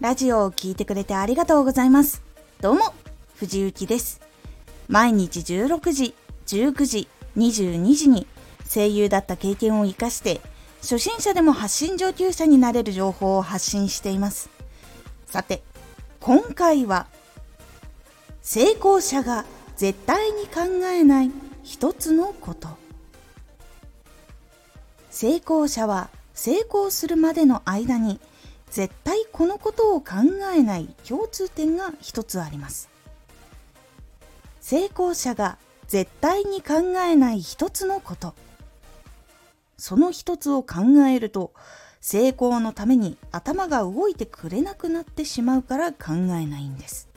ラジオを聴いてくれてありがとうございます。どうも、藤幸です。毎日16時、19時、22時に声優だった経験を活かして、初心者でも発信上級者になれる情報を発信しています。さて、今回は、成功者が絶対に考えない一つのこと。成功者は成功するまでの間に絶対このことを考えない共通点が一つあります。成功者が絶対に考えない一つのこと。その一つを考えると成功のために頭が動いてくれなくなってしまうから考えないんです。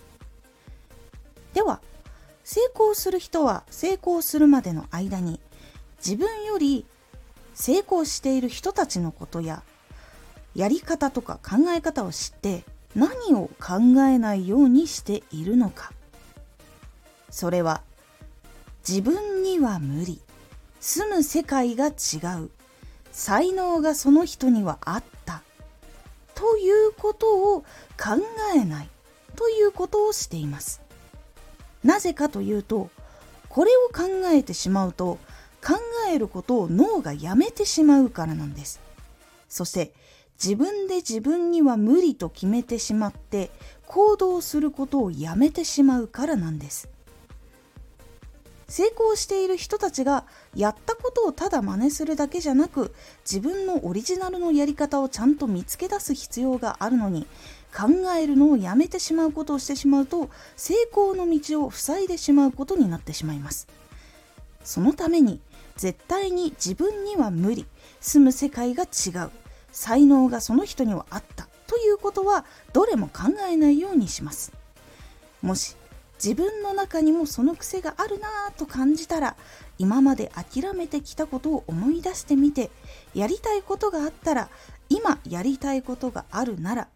では成功する人は成功するまでの間に自分より成功している人たちのことややり方とか考え方を知って何を考えないようにしているのか。それは自分には無理。住む世界が違う。才能がその人にはあった。ということを考えない。ということをしています。なぜかというとこれを考えてしまうと考えることを脳がやめてしまうからなんです。そして自分で自分には無理と決めてしまって行動することをやめてしまうからなんです。成功している人たちがやったことをただ真似するだけじゃなく自分のオリジナルのやり方をちゃんと見つけ出す必要があるのに考えるのをやめてしまうことをしてしまうと成功の道を塞いでしまうことになってしまいます。そのために絶対に自分には無理。住む世界が違う。才能がその人にはあったということはどれも考えないようにします。もし自分の中にもその癖があるなぁと感じたら今まで諦めてきたことを思い出してみてやりたいことがあったら今やりたいことがあるなら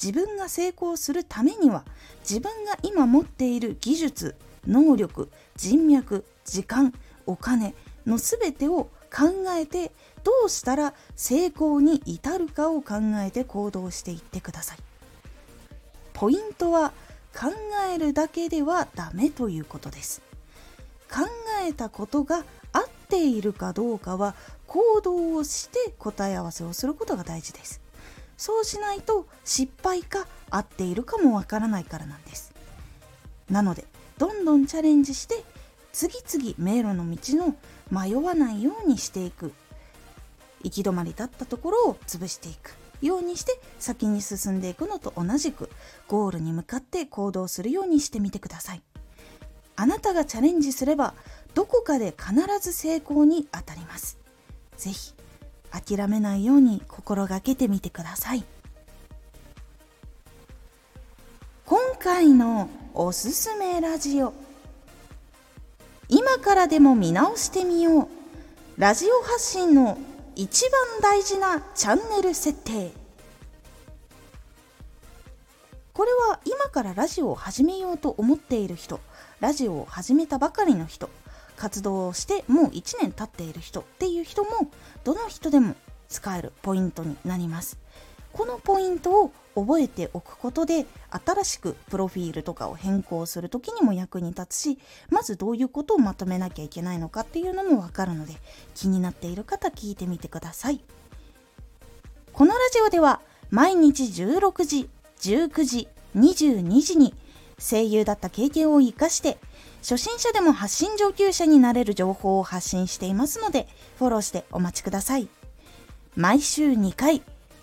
自分が成功するためには自分が今持っている技術能力人脈時間お金の全てを考えてどうしたら成功に至るかを考えて行動していってください。ポイントは考えるだけではダメということです。考えたことが合っているかどうかは行動をして答え合わせをすることが大事です。そうしないと失敗か合っているかもわからないからなんです。なのでどんどんチャレンジして次々迷路の道の迷わないようにしていく。行き止まりだったところを潰していくようにして先に進んでいくのと同じくゴールに向かって行動するようにしてみてください。あなたがチャレンジすればどこかで必ず成功に当たります。是非諦めないように心がけてみてください。今回のおすすめラジオ。今からでも見直してみよう。ラジオ発信の一番大事なチャンネル設定。これは今からラジオを始めようと思っている人ラジオを始めたばかりの人活動をしてもう1年経っている人っていう人もどの人でも使えるポイントになります。このポイントを覚えておくことで新しくプロフィールとかを変更する時にも役に立つしまずどういうことをまとめなきゃいけないのかっていうのもわかるので気になっている方聞いてみてください。このラジオでは毎日16時19時22時に声優だった経験を生かして初心者でも発信上級者になれる情報を発信していますのでフォローしてお待ちください。毎週2回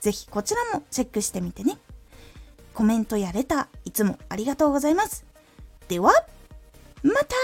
ぜひこちらもチェックしてみてね。コメントやレター、いつもありがとうございます。では、また